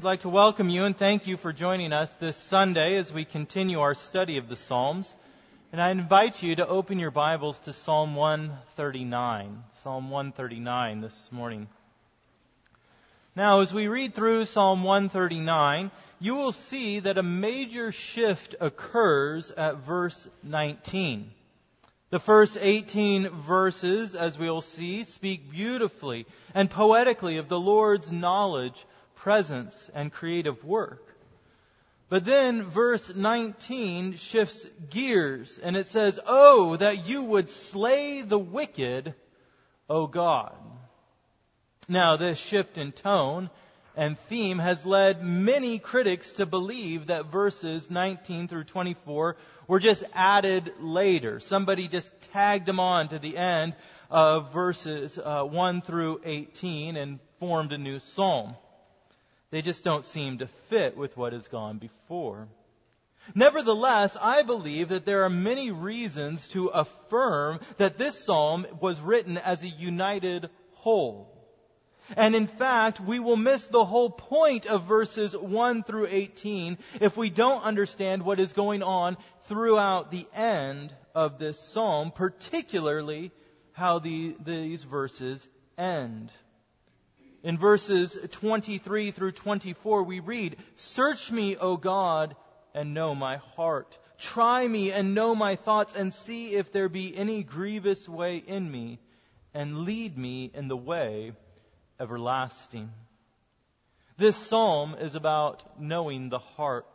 I'd like to welcome you and thank you for joining us this Sunday as we continue our study of the Psalms. And I invite you to open your Bibles to Psalm 139. Psalm 139 this morning. Now, as we read through Psalm 139, you will see that a major shift occurs at verse 19. The first 18 verses, as we'll see, speak beautifully and poetically of the Lord's knowledge, presence, and creative work. But then verse 19 shifts gears and it says, Oh, that you would slay the wicked, O God. Now, this shift in tone and theme has led many critics to believe that verses 19 through 24 were just added later. Somebody just tagged them on to the end of verses uh, 1 through 18 and formed a new psalm. They just don't seem to fit with what has gone before. Nevertheless, I believe that there are many reasons to affirm that this psalm was written as a united whole. And in fact, we will miss the whole point of verses 1 through 18 if we don't understand what is going on throughout the end of this psalm, particularly how the, these verses end. In verses 23 through 24, we read, Search me, O God, and know my heart. Try me and know my thoughts, and see if there be any grievous way in me, and lead me in the way everlasting. This psalm is about knowing the heart.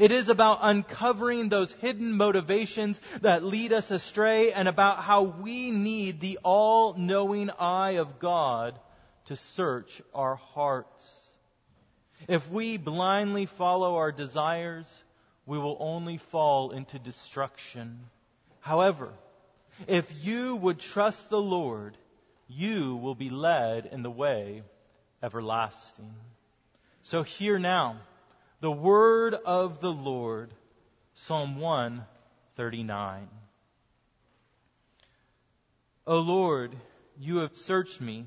It is about uncovering those hidden motivations that lead us astray and about how we need the all-knowing eye of God to search our hearts. If we blindly follow our desires, we will only fall into destruction. However, if you would trust the Lord, you will be led in the way everlasting. So hear now the word of the Lord, Psalm 139. O Lord, you have searched me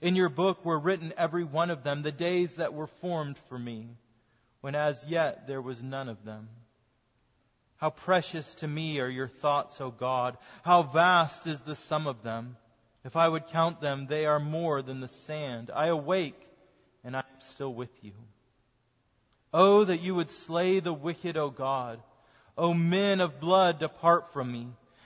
In your book were written every one of them, the days that were formed for me, when as yet there was none of them. How precious to me are your thoughts, O God. How vast is the sum of them. If I would count them, they are more than the sand. I awake, and I am still with you. Oh, that you would slay the wicked, O God. O men of blood, depart from me.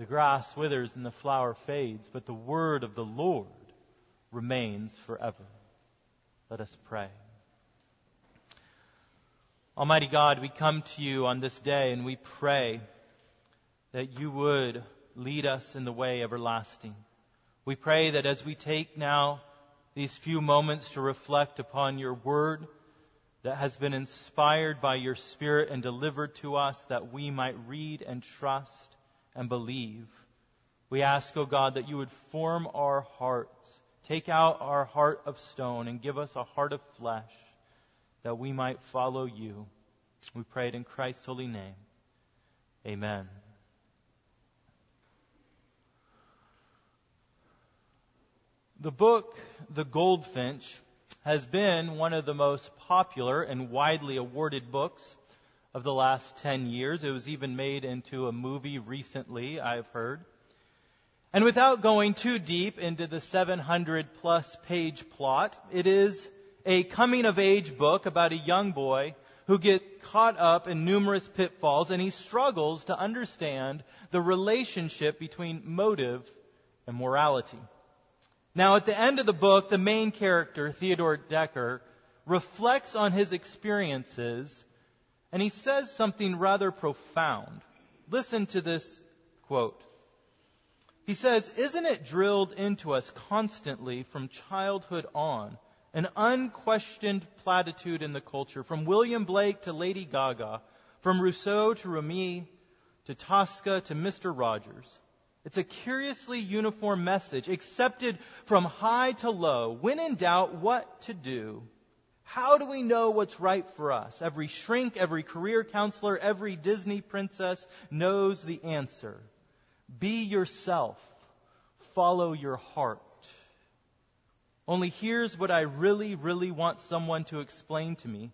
The grass withers and the flower fades, but the word of the Lord remains forever. Let us pray. Almighty God, we come to you on this day and we pray that you would lead us in the way everlasting. We pray that as we take now these few moments to reflect upon your word that has been inspired by your Spirit and delivered to us that we might read and trust and believe. We ask, O oh God, that you would form our hearts, take out our heart of stone, and give us a heart of flesh that we might follow you. We pray it in Christ's holy name. Amen. The book, The Goldfinch, has been one of the most popular and widely awarded books of the last 10 years. It was even made into a movie recently, I've heard. And without going too deep into the 700 plus page plot, it is a coming of age book about a young boy who gets caught up in numerous pitfalls and he struggles to understand the relationship between motive and morality. Now, at the end of the book, the main character, Theodore Decker, reflects on his experiences and he says something rather profound. Listen to this quote. He says, Isn't it drilled into us constantly from childhood on? An unquestioned platitude in the culture, from William Blake to Lady Gaga, from Rousseau to Rumi to Tosca to Mr. Rogers. It's a curiously uniform message, accepted from high to low. When in doubt, what to do? How do we know what's right for us? Every shrink, every career counselor, every Disney princess knows the answer. Be yourself. Follow your heart. Only here's what I really, really want someone to explain to me.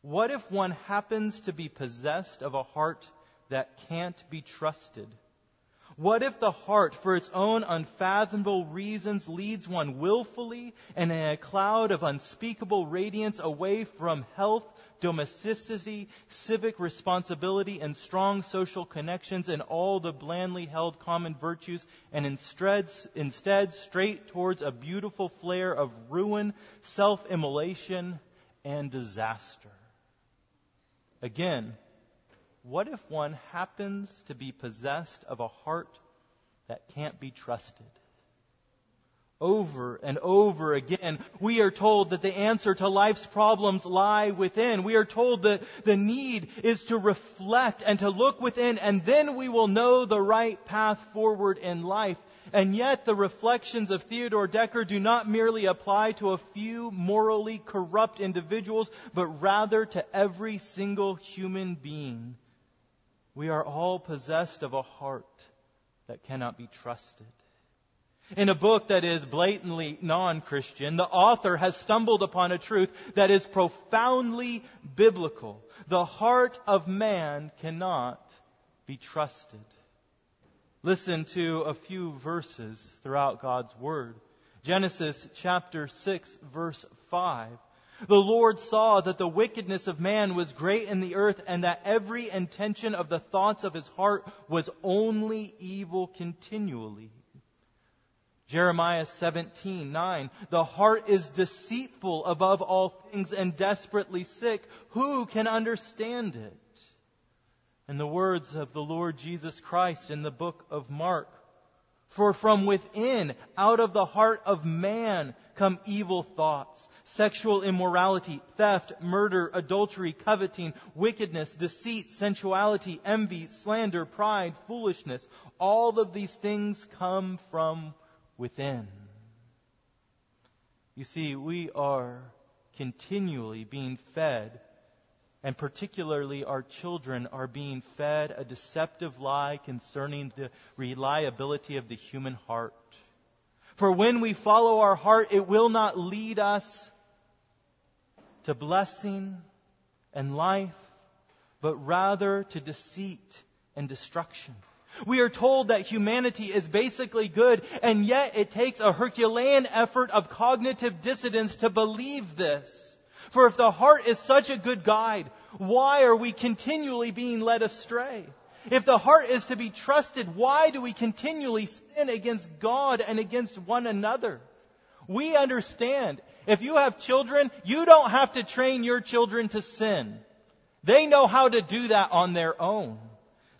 What if one happens to be possessed of a heart that can't be trusted? What if the heart, for its own unfathomable reasons, leads one willfully and in a cloud of unspeakable radiance away from health, domesticity, civic responsibility, and strong social connections and all the blandly held common virtues, and instead, instead straight towards a beautiful flare of ruin, self-immolation, and disaster? Again, what if one happens to be possessed of a heart that can't be trusted? Over and over again, we are told that the answer to life's problems lie within. We are told that the need is to reflect and to look within, and then we will know the right path forward in life. And yet the reflections of Theodore Decker do not merely apply to a few morally corrupt individuals, but rather to every single human being. We are all possessed of a heart that cannot be trusted. In a book that is blatantly non-Christian, the author has stumbled upon a truth that is profoundly biblical. The heart of man cannot be trusted. Listen to a few verses throughout God's Word. Genesis chapter 6 verse 5. The Lord saw that the wickedness of man was great in the earth and that every intention of the thoughts of his heart was only evil continually. Jeremiah 17:9 The heart is deceitful above all things and desperately sick. Who can understand it? And the words of the Lord Jesus Christ in the book of Mark. For from within out of the heart of man come evil thoughts sexual immorality, theft, murder, adultery, coveting, wickedness, deceit, sensuality, envy, slander, pride, foolishness. All of these things come from within. You see, we are continually being fed, and particularly our children are being fed a deceptive lie concerning the reliability of the human heart. For when we follow our heart, it will not lead us to blessing and life, but rather to deceit and destruction. We are told that humanity is basically good, and yet it takes a Herculean effort of cognitive dissidence to believe this. For if the heart is such a good guide, why are we continually being led astray? If the heart is to be trusted, why do we continually sin against God and against one another? We understand if you have children, you don't have to train your children to sin. They know how to do that on their own.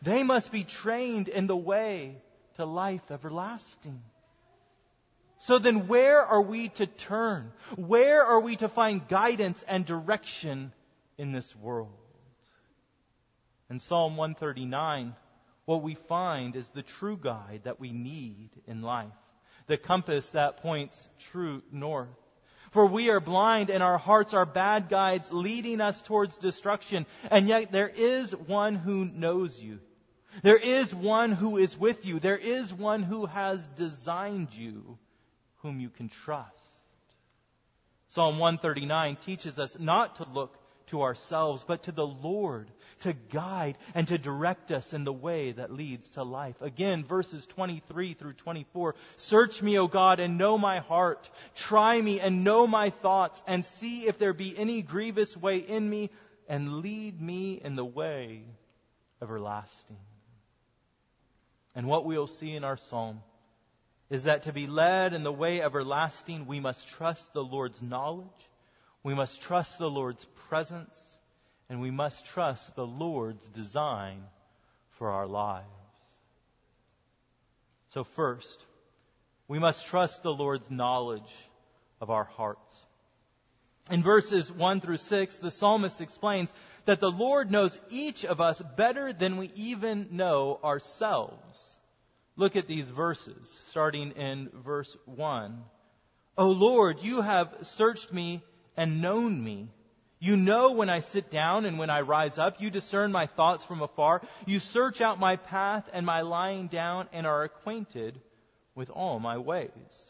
They must be trained in the way to life everlasting. So then where are we to turn? Where are we to find guidance and direction in this world? In Psalm 139, what we find is the true guide that we need in life, the compass that points true north. For we are blind and our hearts are bad guides leading us towards destruction. And yet there is one who knows you. There is one who is with you. There is one who has designed you, whom you can trust. Psalm 139 teaches us not to look to ourselves, but to the Lord to guide and to direct us in the way that leads to life. Again, verses 23 through 24. Search me, O God, and know my heart. Try me and know my thoughts and see if there be any grievous way in me and lead me in the way everlasting. And what we'll see in our psalm is that to be led in the way everlasting, we must trust the Lord's knowledge we must trust the Lord's presence and we must trust the Lord's design for our lives. So first, we must trust the Lord's knowledge of our hearts. In verses 1 through 6, the psalmist explains that the Lord knows each of us better than we even know ourselves. Look at these verses, starting in verse 1. O Lord, you have searched me and known me. You know when I sit down and when I rise up. You discern my thoughts from afar. You search out my path and my lying down and are acquainted with all my ways.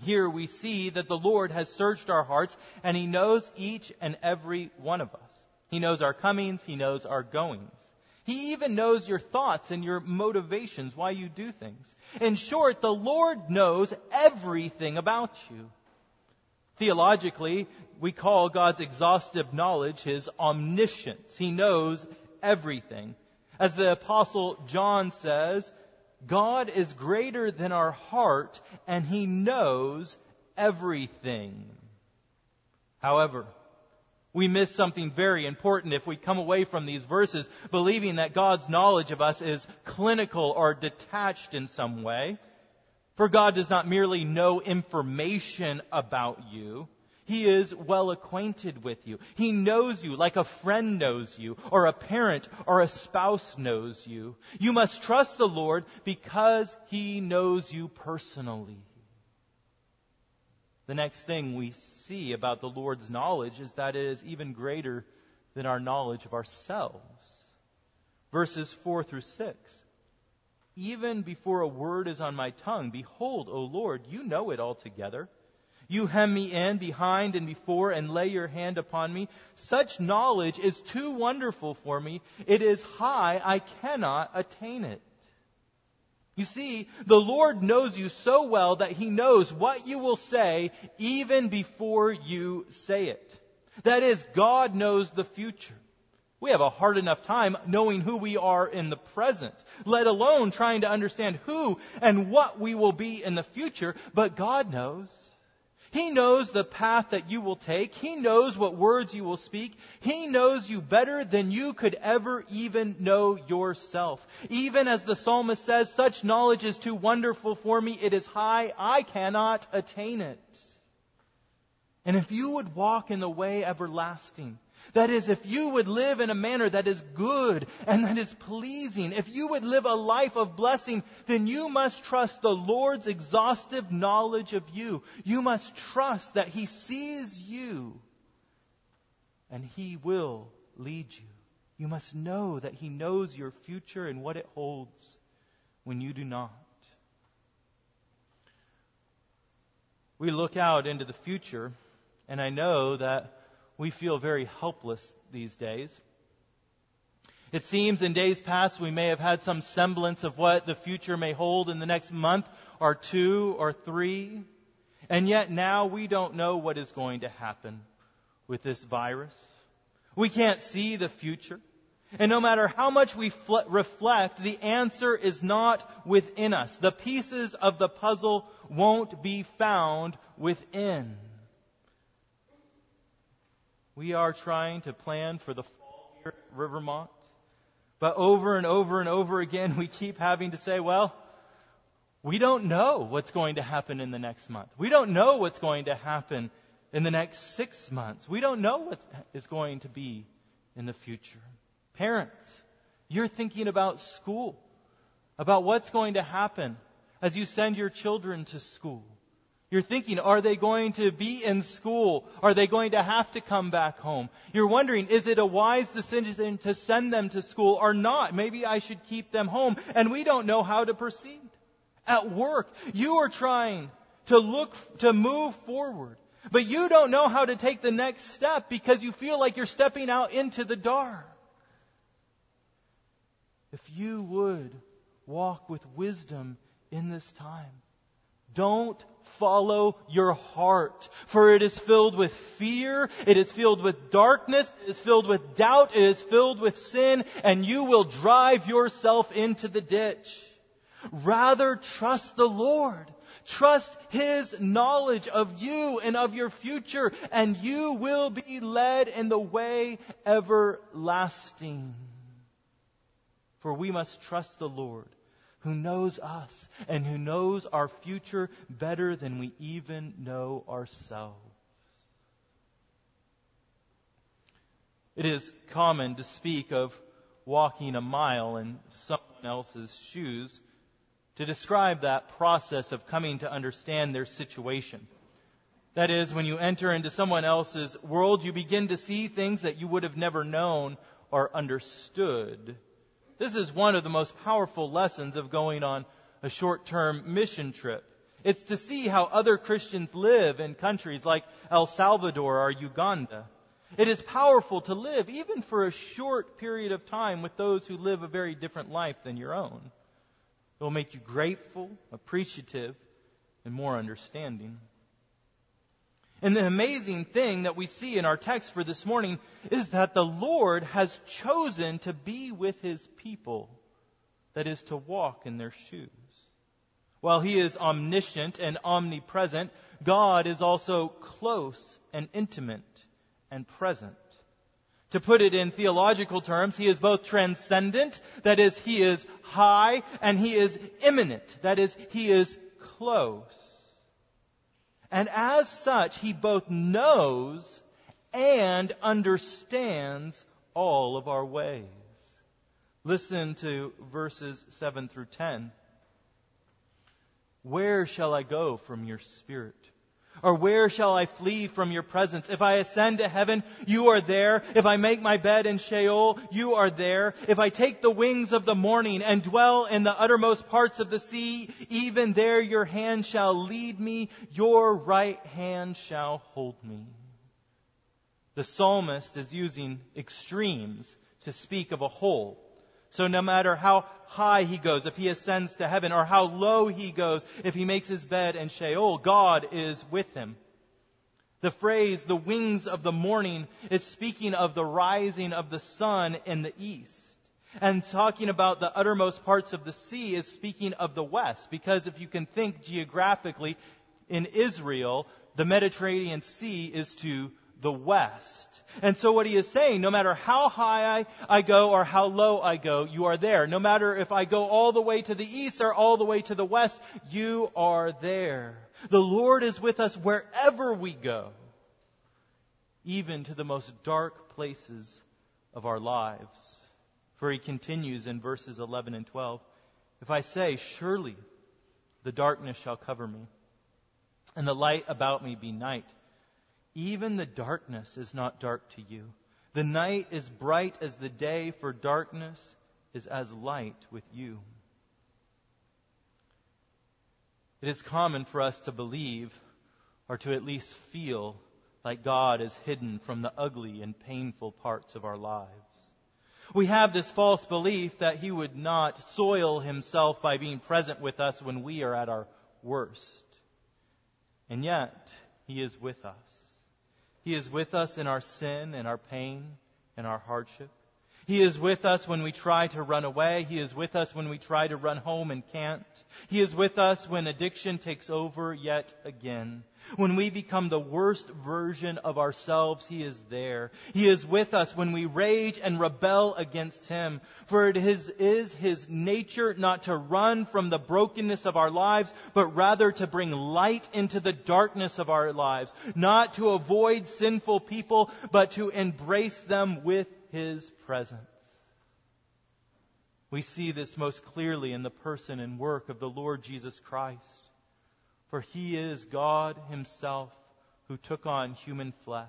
Here we see that the Lord has searched our hearts and He knows each and every one of us. He knows our comings. He knows our goings. He even knows your thoughts and your motivations, why you do things. In short, the Lord knows everything about you. Theologically, we call God's exhaustive knowledge his omniscience. He knows everything. As the apostle John says, God is greater than our heart and he knows everything. However, we miss something very important if we come away from these verses believing that God's knowledge of us is clinical or detached in some way. For God does not merely know information about you. He is well acquainted with you. He knows you like a friend knows you, or a parent or a spouse knows you. You must trust the Lord because He knows you personally. The next thing we see about the Lord's knowledge is that it is even greater than our knowledge of ourselves. Verses 4 through 6 even before a word is on my tongue. Behold, O Lord, you know it altogether. You hem me in behind and before and lay your hand upon me. Such knowledge is too wonderful for me. It is high. I cannot attain it. You see, the Lord knows you so well that He knows what you will say even before you say it. That is, God knows the future. We have a hard enough time knowing who we are in the present, let alone trying to understand who and what we will be in the future. But God knows. He knows the path that you will take. He knows what words you will speak. He knows you better than you could ever even know yourself. Even as the psalmist says, such knowledge is too wonderful for me. It is high. I cannot attain it. And if you would walk in the way everlasting, that is, if you would live in a manner that is good and that is pleasing, if you would live a life of blessing, then you must trust the Lord's exhaustive knowledge of you. You must trust that He sees you and He will lead you. You must know that He knows your future and what it holds when you do not. We look out into the future, and I know that we feel very helpless these days. It seems in days past we may have had some semblance of what the future may hold in the next month or two or three. And yet now we don't know what is going to happen with this virus. We can't see the future. And no matter how much we fl- reflect, the answer is not within us. The pieces of the puzzle won't be found within. We are trying to plan for the fall here at Rivermont. But over and over and over again, we keep having to say, well, we don't know what's going to happen in the next month. We don't know what's going to happen in the next six months. We don't know what is going to be in the future. Parents, you're thinking about school, about what's going to happen as you send your children to school. You're thinking, are they going to be in school? Are they going to have to come back home? You're wondering, is it a wise decision to send them to school or not? Maybe I should keep them home. And we don't know how to proceed. At work, you are trying to look, to move forward. But you don't know how to take the next step because you feel like you're stepping out into the dark. If you would walk with wisdom in this time, don't follow your heart, for it is filled with fear, it is filled with darkness, it is filled with doubt, it is filled with sin, and you will drive yourself into the ditch. Rather trust the Lord. Trust His knowledge of you and of your future, and you will be led in the way everlasting. For we must trust the Lord who knows us and who knows our future better than we even know ourselves. It is common to speak of walking a mile in someone else's shoes to describe that process of coming to understand their situation. That is, when you enter into someone else's world, you begin to see things that you would have never known or understood. This is one of the most powerful lessons of going on a short-term mission trip. It's to see how other Christians live in countries like El Salvador or Uganda. It is powerful to live, even for a short period of time, with those who live a very different life than your own. It will make you grateful, appreciative, and more understanding. And the amazing thing that we see in our text for this morning is that the Lord has chosen to be with his people, that is, to walk in their shoes. While he is omniscient and omnipresent, God is also close and intimate and present. To put it in theological terms, he is both transcendent, that is, he is high, and he is immanent, that is, he is close. And as such, he both knows and understands all of our ways. Listen to verses 7 through 10. Where shall I go from your spirit? Or where shall I flee from your presence? If I ascend to heaven, you are there. If I make my bed in Sheol, you are there. If I take the wings of the morning and dwell in the uttermost parts of the sea, even there your hand shall lead me, your right hand shall hold me. The psalmist is using extremes to speak of a whole. So no matter how high he goes, if he ascends to heaven, or how low he goes, if he makes his bed in Sheol, God is with him. The phrase, the wings of the morning, is speaking of the rising of the sun in the east. And talking about the uttermost parts of the sea is speaking of the west, because if you can think geographically, in Israel, the Mediterranean Sea is to the west. And so what he is saying, no matter how high I, I, go or how low I go, you are there. No matter if I go all the way to the east or all the way to the west, you are there. The Lord is with us wherever we go, even to the most dark places of our lives. For he continues in verses 11 and 12, If I say, surely the darkness shall cover me, and the light about me be night, even the darkness is not dark to you. The night is bright as the day, for darkness is as light with you. It is common for us to believe, or to at least feel, like God is hidden from the ugly and painful parts of our lives. We have this false belief that He would not soil Himself by being present with us when we are at our worst. And yet, He is with us. He is with us in our sin and our pain and our hardship. He is with us when we try to run away. He is with us when we try to run home and can't. He is with us when addiction takes over yet again. When we become the worst version of ourselves, He is there. He is with us when we rage and rebel against Him. For it is, is His nature not to run from the brokenness of our lives, but rather to bring light into the darkness of our lives. Not to avoid sinful people, but to embrace them with his presence. We see this most clearly in the person and work of the Lord Jesus Christ. For he is God himself who took on human flesh.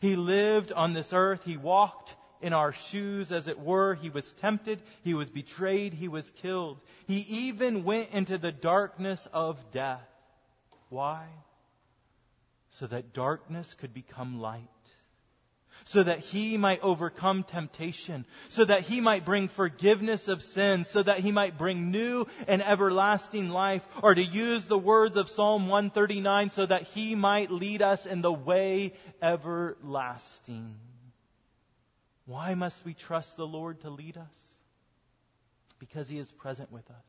He lived on this earth. He walked in our shoes, as it were. He was tempted. He was betrayed. He was killed. He even went into the darkness of death. Why? So that darkness could become light so that he might overcome temptation, so that he might bring forgiveness of sins, so that he might bring new and everlasting life, or to use the words of Psalm 139, so that he might lead us in the way everlasting. Why must we trust the Lord to lead us? Because he is present with us.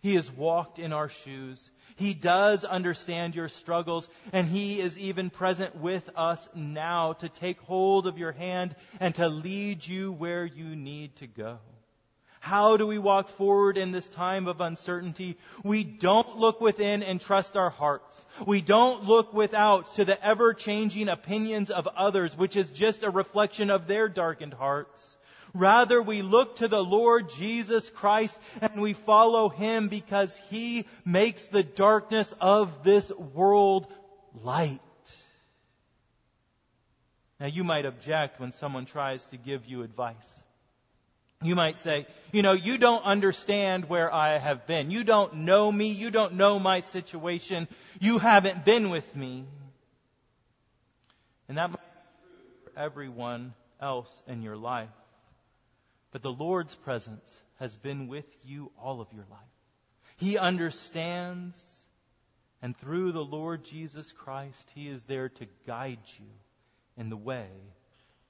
He has walked in our shoes. He does understand your struggles, and He is even present with us now to take hold of your hand and to lead you where you need to go. How do we walk forward in this time of uncertainty? We don't look within and trust our hearts. We don't look without to the ever changing opinions of others, which is just a reflection of their darkened hearts. Rather, we look to the Lord Jesus Christ and we follow Him because He makes the darkness of this world light. Now, you might object when someone tries to give you advice. You might say, you know, you don't understand where I have been. You don't know me. You don't know my situation. You haven't been with me. And that might be true for everyone else in your life. But the Lord's presence has been with you all of your life. He understands, and through the Lord Jesus Christ, He is there to guide you in the way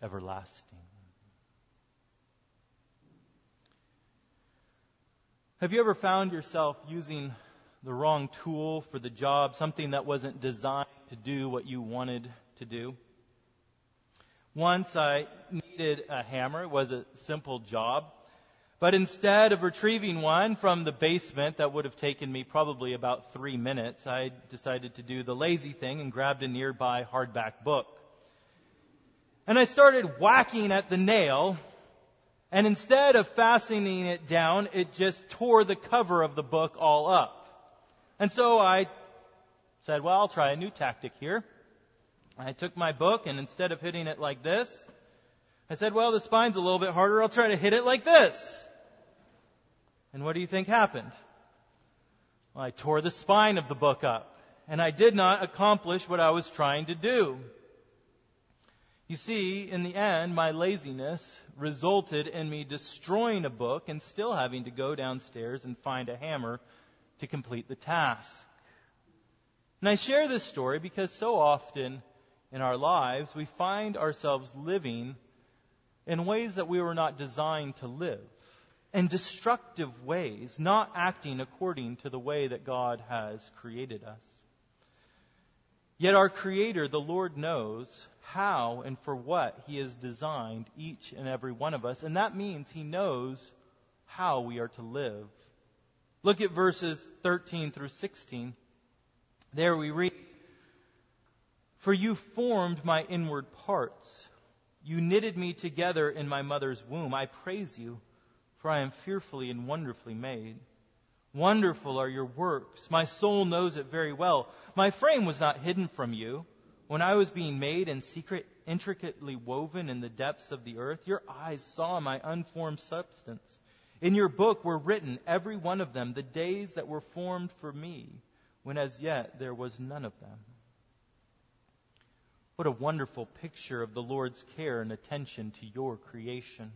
everlasting. Have you ever found yourself using the wrong tool for the job, something that wasn't designed to do what you wanted to do? Once I needed a hammer. It was a simple job. But instead of retrieving one from the basement that would have taken me probably about three minutes, I decided to do the lazy thing and grabbed a nearby hardback book. And I started whacking at the nail, and instead of fastening it down, it just tore the cover of the book all up. And so I said, well, I'll try a new tactic here. I took my book and instead of hitting it like this, I said, well, the spine's a little bit harder. I'll try to hit it like this. And what do you think happened? Well, I tore the spine of the book up and I did not accomplish what I was trying to do. You see, in the end, my laziness resulted in me destroying a book and still having to go downstairs and find a hammer to complete the task. And I share this story because so often in our lives, we find ourselves living in ways that we were not designed to live, in destructive ways, not acting according to the way that God has created us. Yet our Creator, the Lord, knows how and for what He has designed each and every one of us, and that means He knows how we are to live. Look at verses 13 through 16. There we read, for you formed my inward parts. You knitted me together in my mother's womb. I praise you, for I am fearfully and wonderfully made. Wonderful are your works. My soul knows it very well. My frame was not hidden from you. When I was being made in secret, intricately woven in the depths of the earth, your eyes saw my unformed substance. In your book were written, every one of them, the days that were formed for me, when as yet there was none of them. What a wonderful picture of the Lord's care and attention to your creation.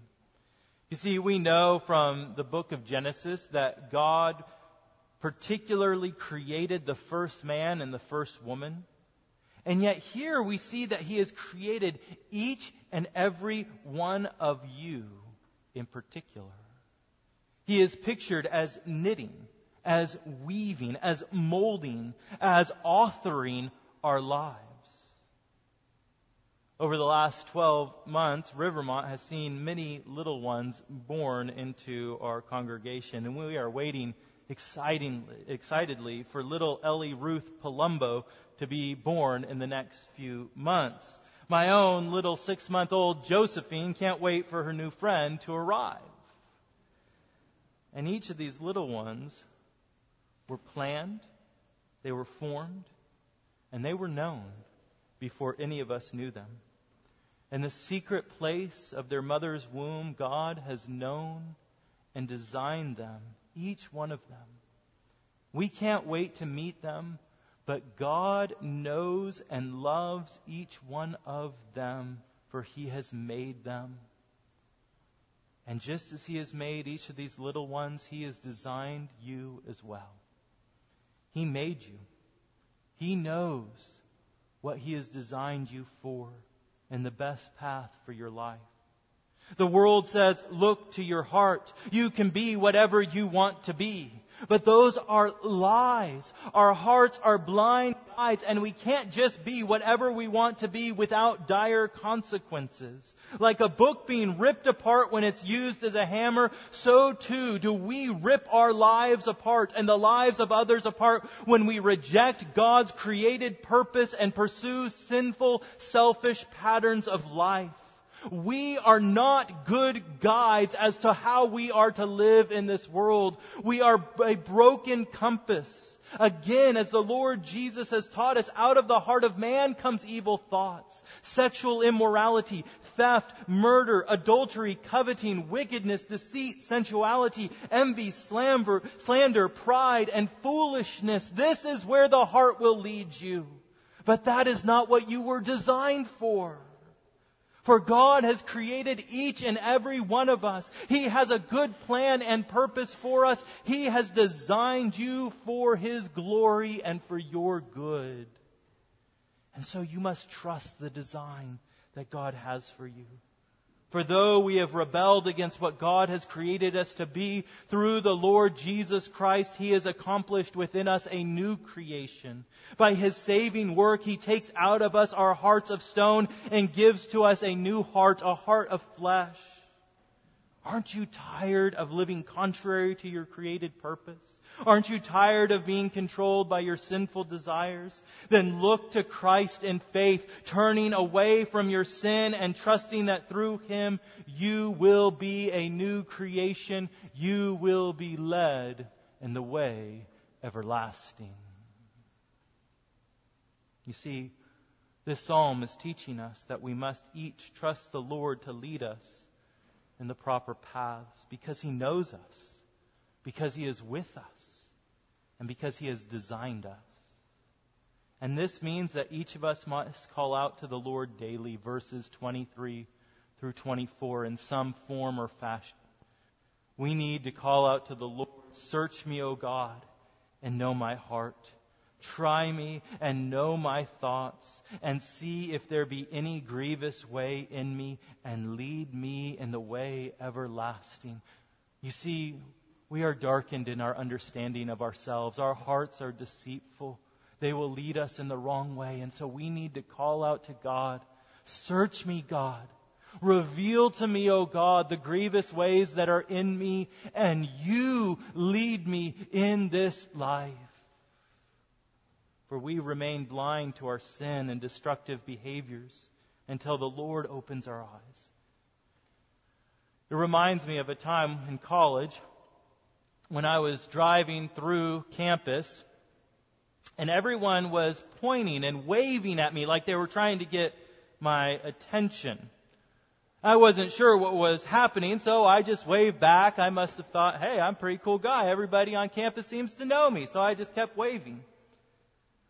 You see, we know from the book of Genesis that God particularly created the first man and the first woman. And yet here we see that He has created each and every one of you in particular. He is pictured as knitting, as weaving, as molding, as authoring our lives. Over the last 12 months, Rivermont has seen many little ones born into our congregation, and we are waiting excitedly for little Ellie Ruth Palumbo to be born in the next few months. My own little six month old Josephine can't wait for her new friend to arrive. And each of these little ones were planned, they were formed, and they were known before any of us knew them. In the secret place of their mother's womb, God has known and designed them, each one of them. We can't wait to meet them, but God knows and loves each one of them, for He has made them. And just as He has made each of these little ones, He has designed you as well. He made you. He knows what He has designed you for and the best path for your life. The world says, look to your heart. You can be whatever you want to be. But those are lies. Our hearts are blind and we can't just be whatever we want to be without dire consequences. Like a book being ripped apart when it's used as a hammer, so too do we rip our lives apart and the lives of others apart when we reject God's created purpose and pursue sinful, selfish patterns of life. We are not good guides as to how we are to live in this world. We are a broken compass. Again, as the Lord Jesus has taught us, out of the heart of man comes evil thoughts, sexual immorality, theft, murder, adultery, coveting, wickedness, deceit, sensuality, envy, slander, slander, pride, and foolishness. This is where the heart will lead you. But that is not what you were designed for. For God has created each and every one of us. He has a good plan and purpose for us. He has designed you for His glory and for your good. And so you must trust the design that God has for you. For though we have rebelled against what God has created us to be, through the Lord Jesus Christ, He has accomplished within us a new creation. By His saving work, He takes out of us our hearts of stone and gives to us a new heart, a heart of flesh. Aren't you tired of living contrary to your created purpose? Aren't you tired of being controlled by your sinful desires? Then look to Christ in faith, turning away from your sin and trusting that through Him you will be a new creation. You will be led in the way everlasting. You see, this psalm is teaching us that we must each trust the Lord to lead us in the proper paths because He knows us because He is with us and because He has designed us. And this means that each of us must call out to the Lord daily, verses 23 through 24, in some form or fashion. We need to call out to the Lord, Search me, O God, and know my heart. Try me and know my thoughts, and see if there be any grievous way in me, and lead me in the way everlasting. You see, we are darkened in our understanding of ourselves. Our hearts are deceitful. They will lead us in the wrong way. And so we need to call out to God, Search me, God. Reveal to me, O God, the grievous ways that are in me, and you lead me in this life. For we remain blind to our sin and destructive behaviors until the Lord opens our eyes. It reminds me of a time in college when I was driving through campus, and everyone was pointing and waving at me like they were trying to get my attention. I wasn't sure what was happening, so I just waved back. I must have thought, hey, I'm a pretty cool guy. Everybody on campus seems to know me, so I just kept waving.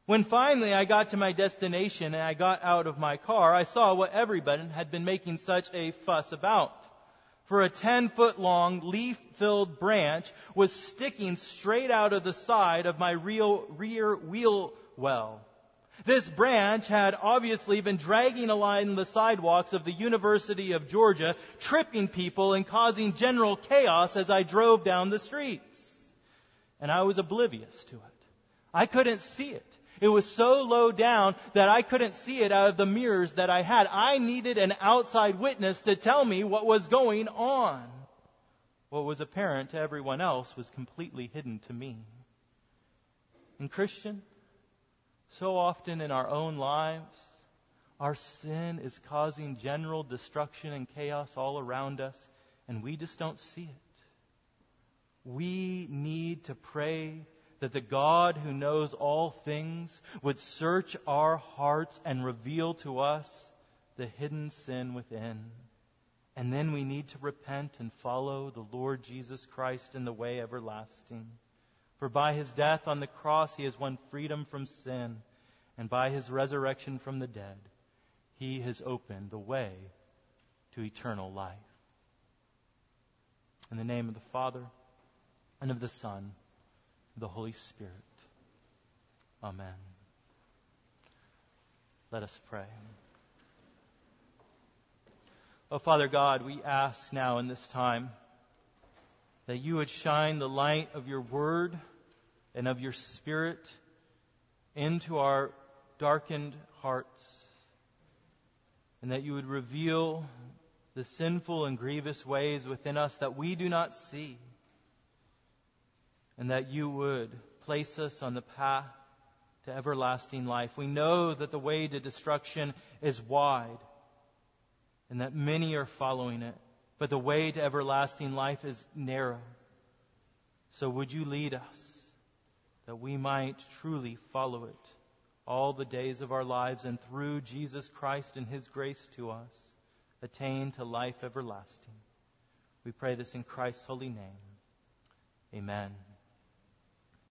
When finally I got to my destination and I got out of my car, I saw what everybody had been making such a fuss about for a 10 foot long leaf filled branch was sticking straight out of the side of my real rear wheel well. This branch had obviously been dragging along the sidewalks of the University of Georgia, tripping people and causing general chaos as I drove down the streets. And I was oblivious to it. I couldn't see it. It was so low down that I couldn't see it out of the mirrors that I had. I needed an outside witness to tell me what was going on. What was apparent to everyone else was completely hidden to me. And Christian, so often in our own lives, our sin is causing general destruction and chaos all around us, and we just don't see it. We need to pray that the God who knows all things would search our hearts and reveal to us the hidden sin within. And then we need to repent and follow the Lord Jesus Christ in the way everlasting. For by his death on the cross he has won freedom from sin, and by his resurrection from the dead he has opened the way to eternal life. In the name of the Father, and of the Son, the Holy Spirit. Amen. Let us pray. Oh, Father God, we ask now in this time that you would shine the light of your word and of your spirit into our darkened hearts, and that you would reveal the sinful and grievous ways within us that we do not see and that you would place us on the path to everlasting life. We know that the way to destruction is wide and that many are following it, but the way to everlasting life is narrow. So would you lead us that we might truly follow it all the days of our lives and through Jesus Christ and his grace to us attain to life everlasting. We pray this in Christ's holy name. Amen.